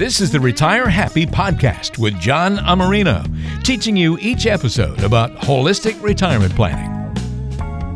This is the Retire Happy podcast with John Iammarino, teaching you each episode about holistic retirement planning.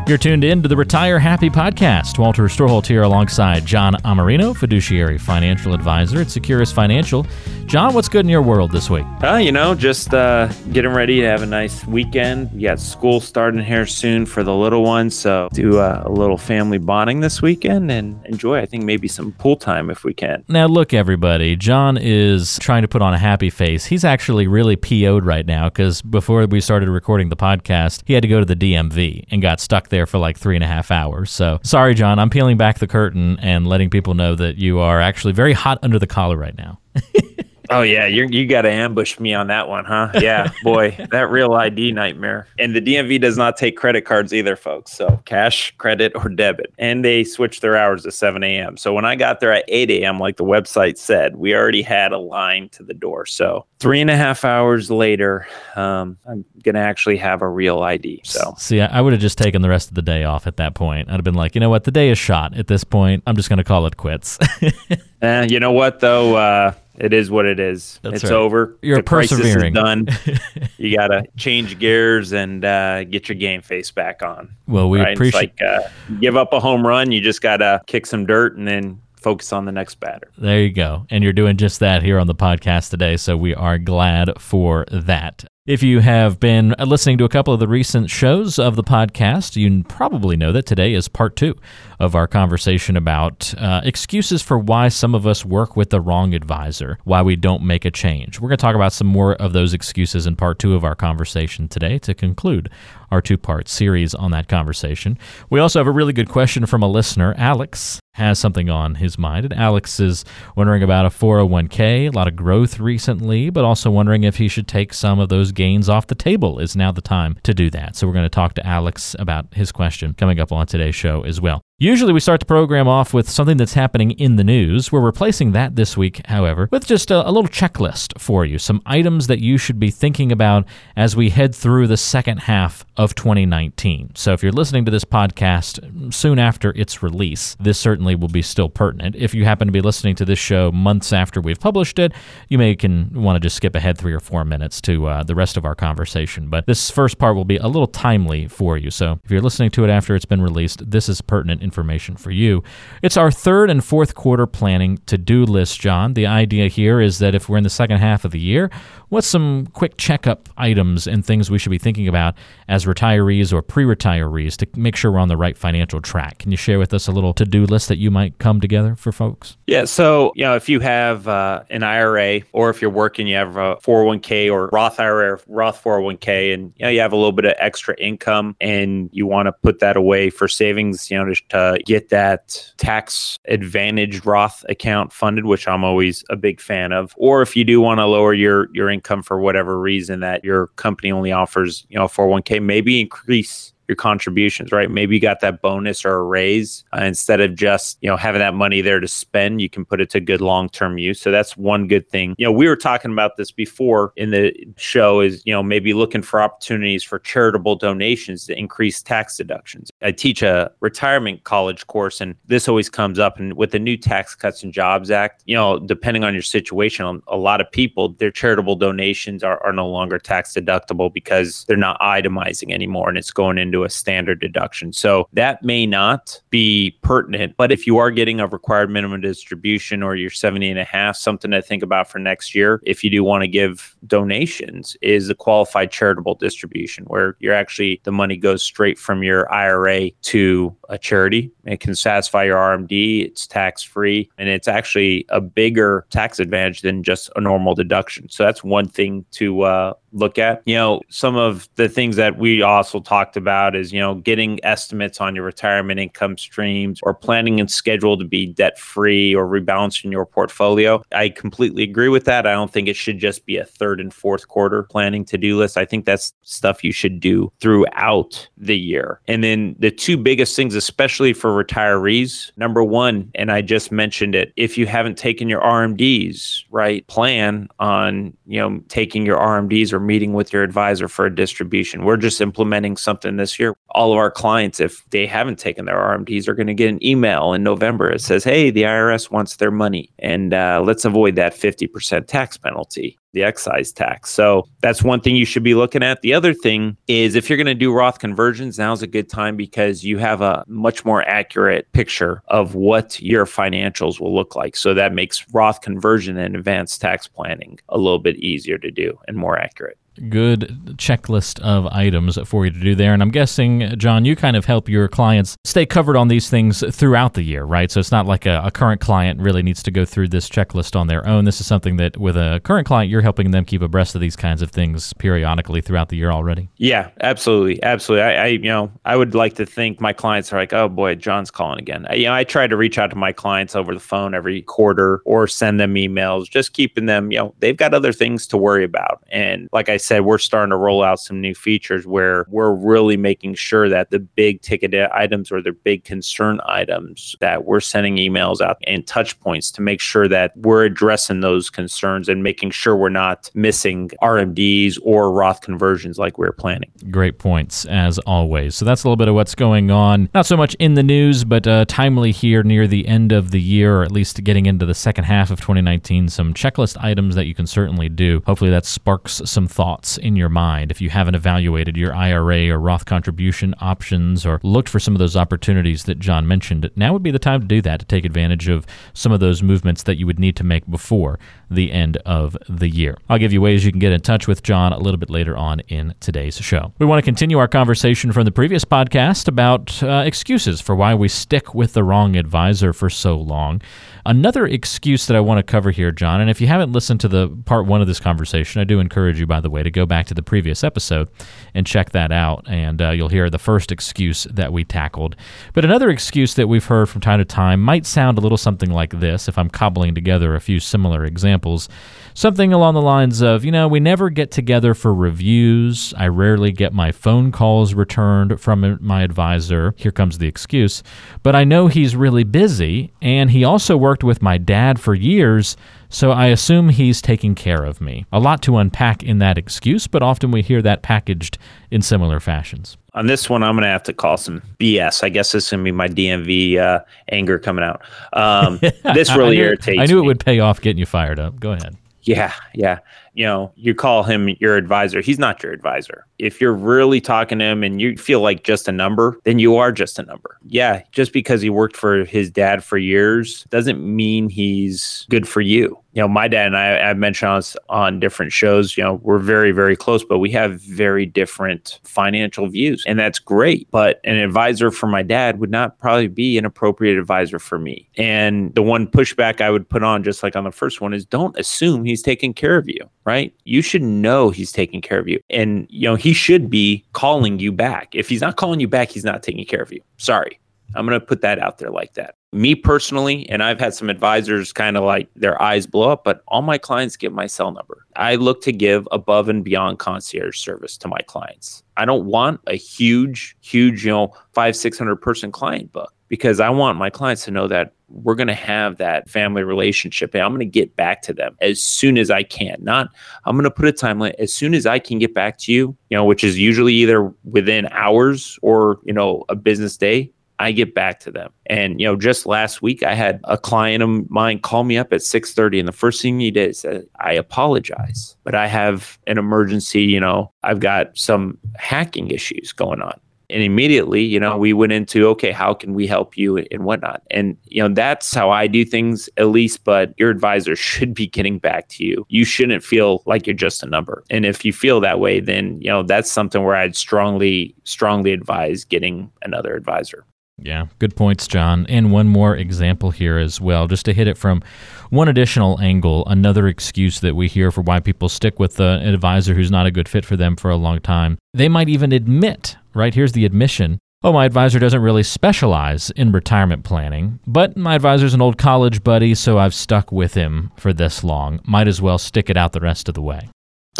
You're tuned in to the Retire Happy podcast. Walter Storholt here alongside John Iammarino, fiduciary financial advisor at Securus Financial. John, what's good in your world this week? Uh, you know, just uh, getting ready to have a nice weekend. You got school starting here soon for the little ones, so do uh, a little family bonding this weekend and enjoy. I think maybe some pool time if we can. Now, look, everybody, John is trying to put on a happy face. He's actually really PO'd right now because before we started recording the podcast, he had to go to the DMV and got stuck there for like three and a half hours. So, sorry, John, I'm peeling back the curtain and letting people know that you are actually very hot under the collar right now. Oh yeah, you you got to ambush me on that one, huh? Yeah, boy, that real ID nightmare. And the DMV does not take credit cards either, folks. So cash, credit, or debit. And they switch their hours to 7 a.m. So when I got there at 8 a.m., like the website said, we already had a line to the door. So three and a half hours later, um, I'm gonna actually have a real ID. So see, I would have just taken the rest of the day off at that point. I'd have been like, you know what, the day is shot at this point. I'm just gonna call it quits. eh, you know what though. Uh, it is what it is. That's it's right. over. You're the persevering. done. you got to change gears and uh, get your game face back on. Well, we right? appreciate. It's like uh, give up a home run. You just got to kick some dirt and then focus on the next batter. There you go. And you're doing just that here on the podcast today. So we are glad for that. If you have been listening to a couple of the recent shows of the podcast, you probably know that today is part two of our conversation about uh, excuses for why some of us work with the wrong advisor, why we don't make a change. We're going to talk about some more of those excuses in part two of our conversation today to conclude our two part series on that conversation. We also have a really good question from a listener. Alex has something on his mind. And Alex is wondering about a 401k, a lot of growth recently, but also wondering if he should take some of those gains off the table. Is now the time to do that? So we're going to talk to Alex about his question coming up on today's show as well. Usually, we start the program off with something that's happening in the news. We're replacing that this week, however, with just a, a, little checklist for you. Some items that you should be thinking about as we head through the second half of 2019. So, if you're listening to this podcast soon after its release, this certainly will be still pertinent. If you happen to be listening to this show months after we've published it, you may can want to just skip ahead three or four minutes to uh, the rest of our conversation. But this first part will be a little timely for you. So, if you're listening to it after it's been released, this is pertinent information for you. It's our third and fourth quarter planning to do list, John. The idea here is that if we're in the second half of the year, what's some quick checkup items and things we should be thinking about as retirees or pre retirees to make sure we're on the right financial track? Can you share with us a little to do list that you might come together for folks? Yeah. So, you know, if you have uh, an IRA or if you're working, you have a 401k or Roth IRA, Roth 401k, and you know, you have a little bit of extra income and you want to put that away for savings, you know, to uh, get that tax advantaged Roth account funded, which I'm always a big fan of. Or if you do want to lower your your income for whatever reason that your company only offers, you know, 401k, maybe increase your contributions, right? Maybe you got that bonus or a raise uh, instead of just, you know, having that money there to spend, you can put it to good long-term use. So that's one good thing. You know, we were talking about this before in the show is, you know, maybe looking for opportunities for charitable donations to increase tax deductions. I teach a retirement college course and this always comes up and with the new Tax Cuts and Jobs Act, you know, depending on your situation, um, a lot of people their charitable donations are, are no longer tax deductible because they're not itemizing anymore and it's going into into a standard deduction. So that may not be pertinent, but if you are getting a required minimum distribution or you're 70 and a half, something to think about for next year, if you do want to give donations, is a qualified charitable distribution where you're actually the money goes straight from your IRA to a charity. It can satisfy your RMD, it's tax free, and it's actually a bigger tax advantage than just a normal deduction. So that's one thing to uh, look at. You know, some of the things that we also talked about is, you know, getting estimates on your retirement income streams or planning and schedule to be debt free or rebalancing your portfolio. I completely agree with that. I don't think it should just be a third and fourth quarter planning to do list. I think that's stuff you should do throughout the year. And then the two biggest things, especially for retirees. Number one, and I just mentioned it, if you haven't taken your RMDs, right, plan on, you know, taking your RMDs or meeting with your advisor for a distribution. We're just implementing something this year. All of our clients, if they haven't taken their RMDs, are going to get an email in November. It says, hey, the IRS wants their money. And uh, let's avoid that 50% tax penalty the excise tax. So that's one thing you should be looking at. The other thing is if you're going to do Roth conversions, now's a good time because you have a much more accurate picture of what your financials will look like. So that makes Roth conversion and advanced tax planning a little bit easier to do and more accurate good checklist of items for you to do there. And I'm guessing, John, you kind of help your clients stay covered on these things throughout the year, right? So it's not like a, a, current client really needs to go through this checklist on their own. This is something that with a current client, you're helping them keep abreast of these kinds of things periodically throughout the year already. Yeah, absolutely. Absolutely. I, I you know, I would like to think my clients are like, oh boy, John's calling again. I, you know, I try to reach out to my clients over the phone every quarter or send them emails, just keeping them, you know, they've got other things to worry about. And like I said, we're starting to roll out some new features where we're really making sure that the big ticket items or the big concern items that we're sending emails out and touch points to make sure that we're addressing those concerns and making sure we're not missing RMDs or Roth conversions like we are planning. Great points, as always. So that's a little bit of what's going on. Not so much in the news, but uh, timely here near the end of the year, or at least getting into the second half of 2019. Some checklist items that you can certainly do. Hopefully, that sparks some thoughts in your mind if you haven't evaluated your IRA or Roth contribution options or looked for some of those opportunities that John mentioned. Now would be the time to do that to take advantage of some of those movements that you would need to make before the end of the year. I'll give you ways you can get in touch with John a little bit later on in today's show. We want to continue our conversation from the previous podcast about uh, excuses for why we stick with the wrong advisor for so long. Another excuse that I want to cover here, John, and if you haven't listened to the part one of this conversation, I do encourage you, by the way, to go back to the previous episode and check that out, and uh, you'll hear the first excuse that we tackled. But another excuse that we've heard from time to time might sound a little something like this if I'm cobbling together a few similar examples. Something along the lines of, you know, we never get together for reviews. I rarely get my phone calls returned from my advisor. Here comes the excuse. But I know he's really busy, and he also worked with my dad for years, so I assume he's taking care of me. A lot to unpack in that excuse, but often we hear that packaged in similar fashions. On this one, I'm going to have to call some BS. I guess this is going to be my DMV uh, anger coming out. Um, this really I knew, irritates I knew me. it would pay off getting you fired up. Go ahead. Yeah, yeah. You know, you call him your advisor. He's not your advisor. If you're really talking to him and you feel like just a number, then you are just a number. Yeah, just because he worked for his dad for years doesn't mean he's good for you. You know, my dad and I, I've mentioned us on different shows, you know, we're very, very close, but we have very different financial views. And that's great. But an advisor for my dad would not probably be an appropriate advisor for me. And the one pushback I would put on, just like on the first one, is don't assume he's taking care of you right? You should know he's taking care of you. And, you know, he should be calling you back. If he's not calling you back, he's not taking care of you. Sorry. I'm going to put that out there like that. Me personally, and I've had some advisors kind of like their eyes blow up, but all my clients get my cell number. I look to give above and beyond concierge service to my clients. I don't want a huge, huge, you know, five, 600 person client book because I want my clients to know that we're going to have that family relationship and I'm going to get back to them as soon as I can. Not, I'm going to put a timeline as soon as I can get back to you, you know, which is usually either within hours or, you know, a business day. I get back to them. And you know, just last week I had a client of mine call me up at 6:30 and the first thing he did is said, "I apologize, but I have an emergency, you know, I've got some hacking issues going on." And immediately you know we went into okay how can we help you? and whatnot. And you know that's how i do things at least but your advisor should be getting back to you. You shouldn't feel like you're just a number. And if you feel that way then you know that's something where i'd strongly strongly advise getting another advisor yeah, good points, John. And one more example here as well, just to hit it from one additional angle. Another excuse that we hear for why people stick with an advisor who's not a good fit for them for a long time. They might even admit, right? Here's the admission. Oh, my advisor doesn't really specialize in retirement planning, but my advisor's an old college buddy, so I've stuck with him for this long. Might as well stick it out the rest of the way.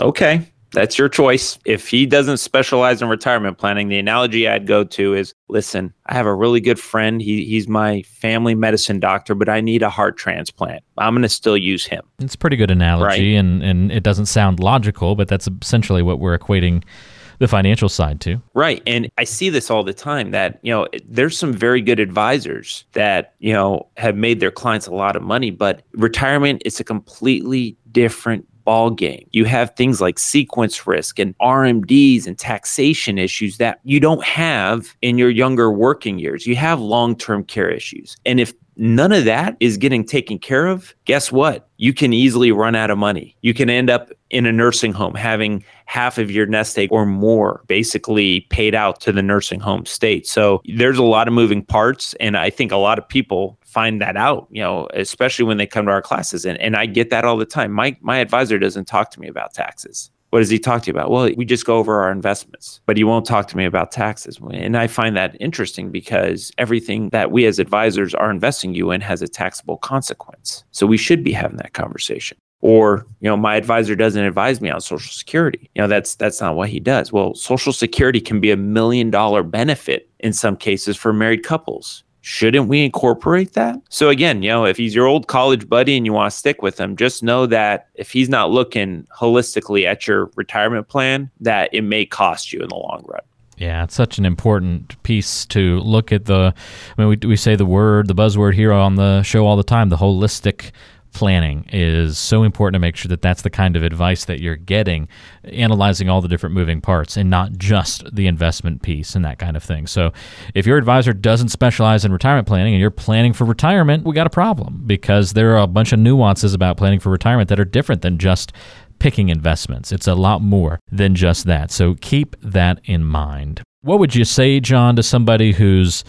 Okay. That's your choice. If he doesn't specialize in retirement planning, the analogy I'd go to is listen, I have a really good friend. He, he's my family medicine doctor, but I need a heart transplant. I'm going to still use him. It's a pretty good analogy, right? and, and it doesn't sound logical, but that's essentially what we're equating the financial side too. Right. And I see this all the time that, you know, there's some very good advisors that, you know, have made their clients a lot of money, but retirement is a completely different ball game. You have things like sequence risk and RMDs and taxation issues that you don't have in your younger working years. You have long-term care issues. And if none of that is getting taken care of, guess what? You can easily run out of money. You can end up in a nursing home having half of your nest egg or more basically paid out to the nursing home state. So there's a lot of moving parts. And I think a lot of people find that out, you know, especially when they come to our classes. And, and I get that all the time. My, my advisor doesn't talk to me about taxes. What does he talk to you about? Well, we just go over our investments, but he won't talk to me about taxes. And I find that interesting because everything that we as advisors are investing you in has a taxable consequence. So we should be having that conversation. Or, you know, my advisor doesn't advise me on social security. You know, that's that's not what he does. Well, social security can be a million dollar benefit in some cases for married couples shouldn't we incorporate that? So again, you know, if he's your old college buddy and you want to stick with him, just know that if he's not looking holistically at your retirement plan, that it may cost you in the long run. Yeah, it's such an important piece to look at the. I mean, we, we say the word, the buzzword here on the show all the time, the holistic planning is so important to make sure that that's the kind of advice that you're getting, analyzing all the different moving parts and not just the investment piece and that kind of thing. So, if your advisor doesn't specialize in retirement planning and you're planning for retirement, we got a problem because there are a bunch of nuances about planning for retirement that are different than just picking investments. It's a lot more than just that. So, keep that in mind. What would you say, John, to somebody who's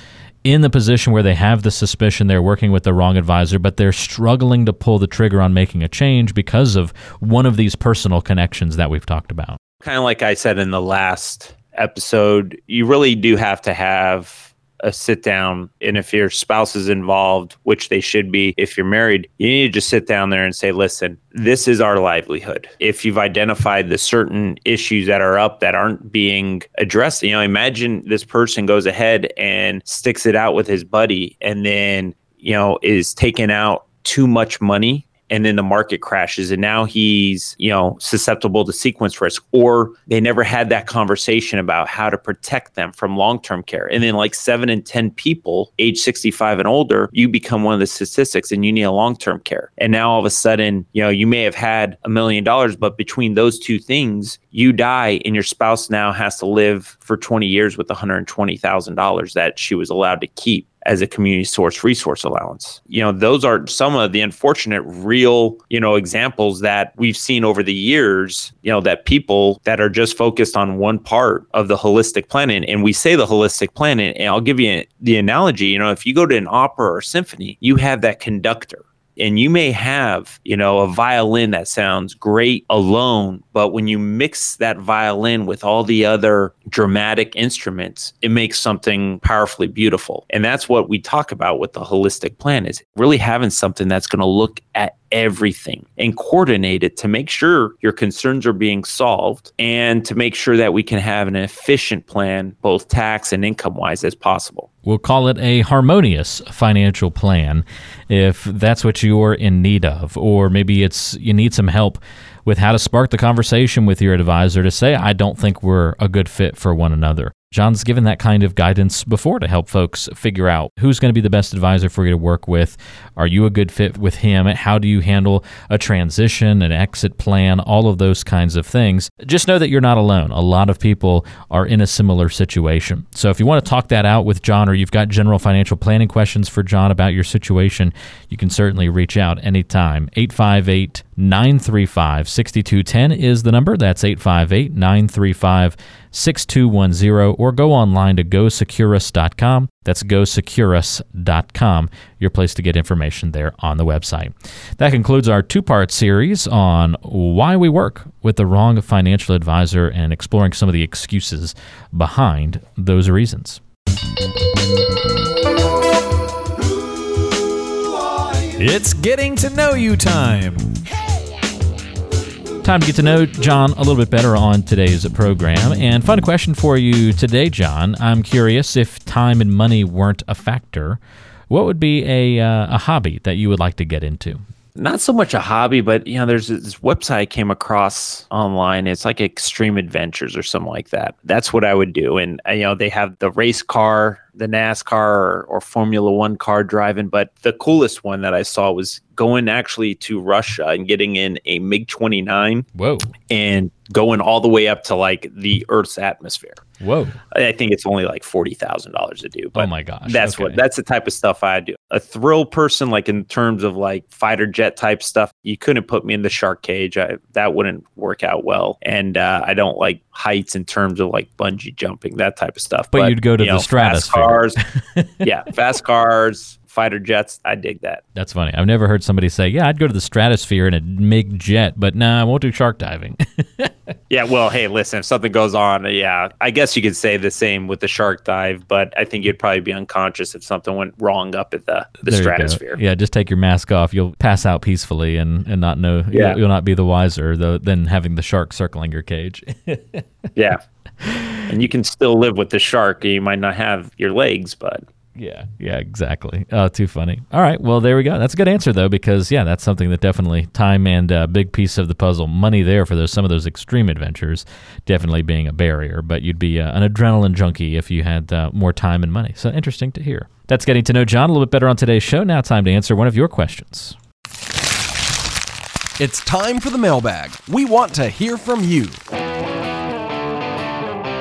in the position where they have the suspicion they're working with the wrong advisor, but they're struggling to pull the trigger on making a change because of one of these personal connections that we've talked about. Kind of like I said in the last episode, you really do have to have a sit down. And if your spouse is involved, which they should be, if you're married, you need to just sit down there and say, listen, this is our livelihood. If you've identified the certain issues that are up that aren't being addressed, you know, imagine this person goes ahead and sticks it out with his buddy and then, you know, is taking out too much money and then the market crashes and now he's you know susceptible to sequence risk or they never had that conversation about how to protect them from long-term care. And then like 7 in 10 people age 65 and older you become one of the statistics and you need a long-term care. And now all of a sudden you know you may have had a million dollars but between those two things you die and your spouse now has to live for 20 years with $120,000 that she was allowed to keep as a community source resource allowance. You know, those are some of the unfortunate real, you know, examples that we've seen over the years, you know, that people that are just focused on one part of the holistic planning and we say the holistic planning and I'll give you the analogy, you know, if you go to an opera or symphony, you have that conductor and you may have, you know, a violin that sounds great alone, but when you mix that violin with all the other dramatic instruments, it makes something powerfully beautiful. And that's what we talk about with the holistic plan is really having something that's going to look at everything and coordinate it to make sure your concerns are being solved and to make sure that we can have an efficient plan, both tax and income wise, as possible. We'll call it a harmonious financial plan if that's what you're in need of, or maybe it's you need some help with how to spark the conversation with your advisor to say, I don't think we're a good fit for one another. John's given that kind of guidance before to help folks figure out who's going to be the best advisor for you to work with. Are you a good fit with him? How do you handle a transition, an exit plan, all of those kinds of things? Just know that you're not alone. A lot of people are in a similar situation. So if you want to talk that out with John or you've got general financial planning questions for John about your situation, you can certainly reach out anytime. 858 935 6210 is the number. That's 858 935 6210 or go online to gosecurus.com. That's gosecurus.com, your place to get information there on the website. That concludes our two part series on why we work with the wrong financial advisor and exploring some of the excuses behind those reasons. It's getting to know you time. Time to get to know John a little bit better on today's program. And fun question for you today, John. I'm curious if time and money weren't a factor, what would be a, uh, a hobby that you would like to get into? Not so much a hobby, but you know, there's this website I came across online. It's like Extreme Adventures or something like that. That's what I would do. And uh, you know, they have the race car, the NASCAR or, or Formula One car driving. But the coolest one that I saw was going actually to Russia and getting in a MiG 29. Whoa. And going all the way up to like the Earth's atmosphere. Whoa. I think it's only like $40,000 to do. But oh my gosh. That's okay. what, that's the type of stuff I do. A thrill person, like in terms of like fighter jet type stuff, you couldn't put me in the shark cage. I, that wouldn't work out well. And uh, I don't like heights in terms of like bungee jumping, that type of stuff. But, but you'd go to the know, stratosphere. Fast cars. yeah. Fast cars, fighter jets. I dig that. That's funny. I've never heard somebody say, "Yeah, I'd go to the stratosphere in a MiG jet," but nah, I won't do shark diving. yeah, well, hey, listen, if something goes on, yeah, I guess you could say the same with the shark dive, but I think you'd probably be unconscious if something went wrong up at the, the stratosphere. Yeah, just take your mask off. You'll pass out peacefully and, and not know. Yeah. You'll, you'll not be the wiser though than having the shark circling your cage. yeah. And you can still live with the shark. You might not have your legs, but yeah, yeah, exactly. Oh, too funny. All right, well, there we go. That's a good answer though, because yeah, that's something that definitely time and a uh, big piece of the puzzle. Money there for those some of those extreme adventures, definitely being a barrier. But you'd be uh, an adrenaline junkie if you had uh, more time and money. So interesting to hear. That's getting to know John a little bit better on today's show. Now, time to answer one of your questions. It's time for the mailbag. We want to hear from you.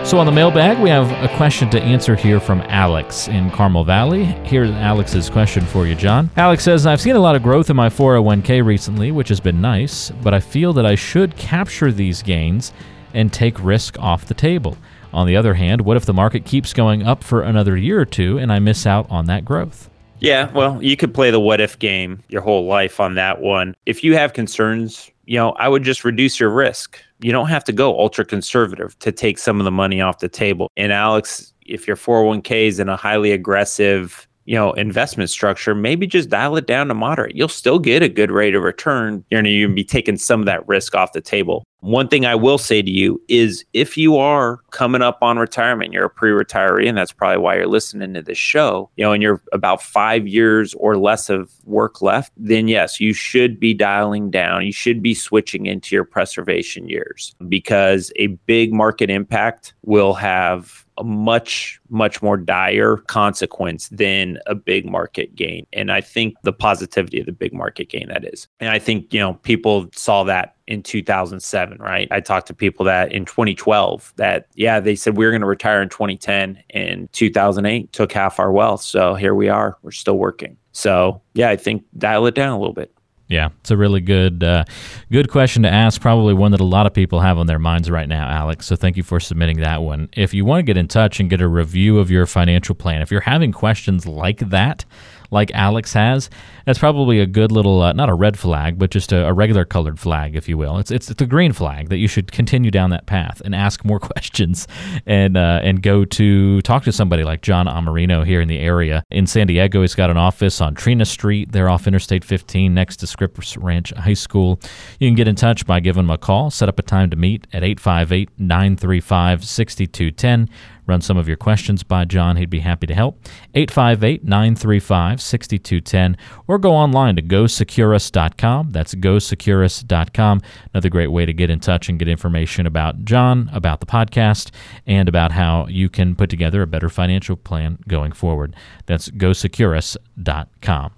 So, on the mailbag, we have a question to answer here from Alex in Carmel Valley. Here's Alex's question for you, John. Alex says, I've seen a lot of growth in my 401k recently, which has been nice, but I feel that I should capture these gains and take risk off the table. On the other hand, what if the market keeps going up for another year or two and I miss out on that growth? Yeah, well, you could play the what if game your whole life on that one. If you have concerns, you know, I would just reduce your risk you don't have to go ultra conservative to take some of the money off the table. And Alex, if your 401k is in a highly aggressive you know, investment structure, maybe just dial it down to moderate. You'll still get a good rate of return. You're going to be taking some of that risk off the table. One thing I will say to you is if you are coming up on retirement, you're a pre-retiree, and that's probably why you're listening to this show, you know, and you're about five years or less of work left, then yes, you should be dialing down. You should be switching into your preservation years because a big market impact will have a much much more dire consequence than a big market gain and i think the positivity of the big market gain that is and i think you know people saw that in 2007 right i talked to people that in 2012 that yeah they said we are going to retire in 2010 and 2008 took half our wealth so here we are we're still working so yeah i think dial it down a little bit yeah, it's a really good, uh, good question to ask. Probably one that a lot of people have on their minds right now, Alex. So thank you for submitting that one. If you want to get in touch and get a review of your financial plan, if you're having questions like that, like Alex has, that's probably a good little, uh, not a red flag, but just a, a, regular colored flag, if you will. It's, it's, it's a green flag that you should continue down that path and ask more questions and, uh, and go to talk to somebody like John Iammarino here in the area. In San Diego, he's got an office on Treena Street. They're off Interstate 15 next to Scripps Ranch High School. You can get in touch by giving him a call, set up a time to meet at 858 935 6210 run some of your questions by John. He'd be happy to help. 858 935 6210 or go online to gosecurus.com. That's gosecurus.com. Another great way to get in touch and get information about John, about the podcast, and about how you can put together a better financial plan going forward. That's gosecurus.com.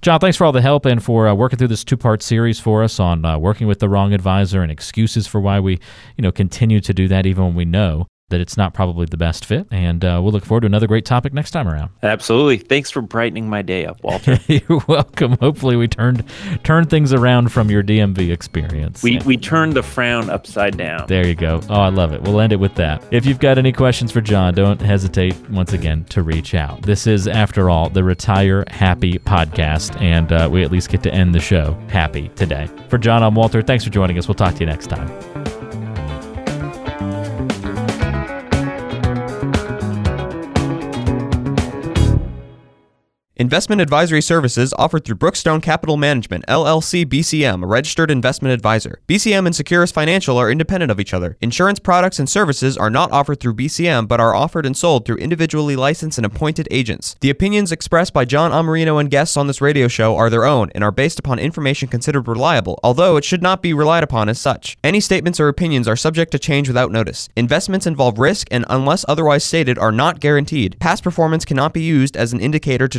John, thanks for all the help and for uh, working through this two-part series for us on uh, working with the wrong advisor and excuses for why we, you know, continue to do that even when we know that it's not probably the best fit. And uh, we'll look forward to another great topic next time around. Absolutely. Thanks for brightening my day up, Walter. You're welcome. Hopefully, we turned turned things around from your DMV experience. We, we turned the frown upside down. There you go. Oh, I love it. We'll end it with that. If you've got any questions for John, don't hesitate once again to reach out. This is, after all, the Retire Happy podcast, and uh, we at least get to end the show happy today. For John, I'm Walter. Thanks for joining us. We'll talk to you next time. Investment advisory services offered through Brookstone Capital Management, LLC BCM, a registered investment advisor. BCM and Securus Financial are independent of each other. Insurance products and services are not offered through BCM but are offered and sold through individually licensed and appointed agents. The opinions expressed by John Iammarino and guests on this radio show are their own and are based upon information considered reliable, although it should not be relied upon as such. Any statements or opinions are subject to change without notice. Investments involve risk and, unless otherwise stated, are not guaranteed. Past performance cannot be used as an indicator to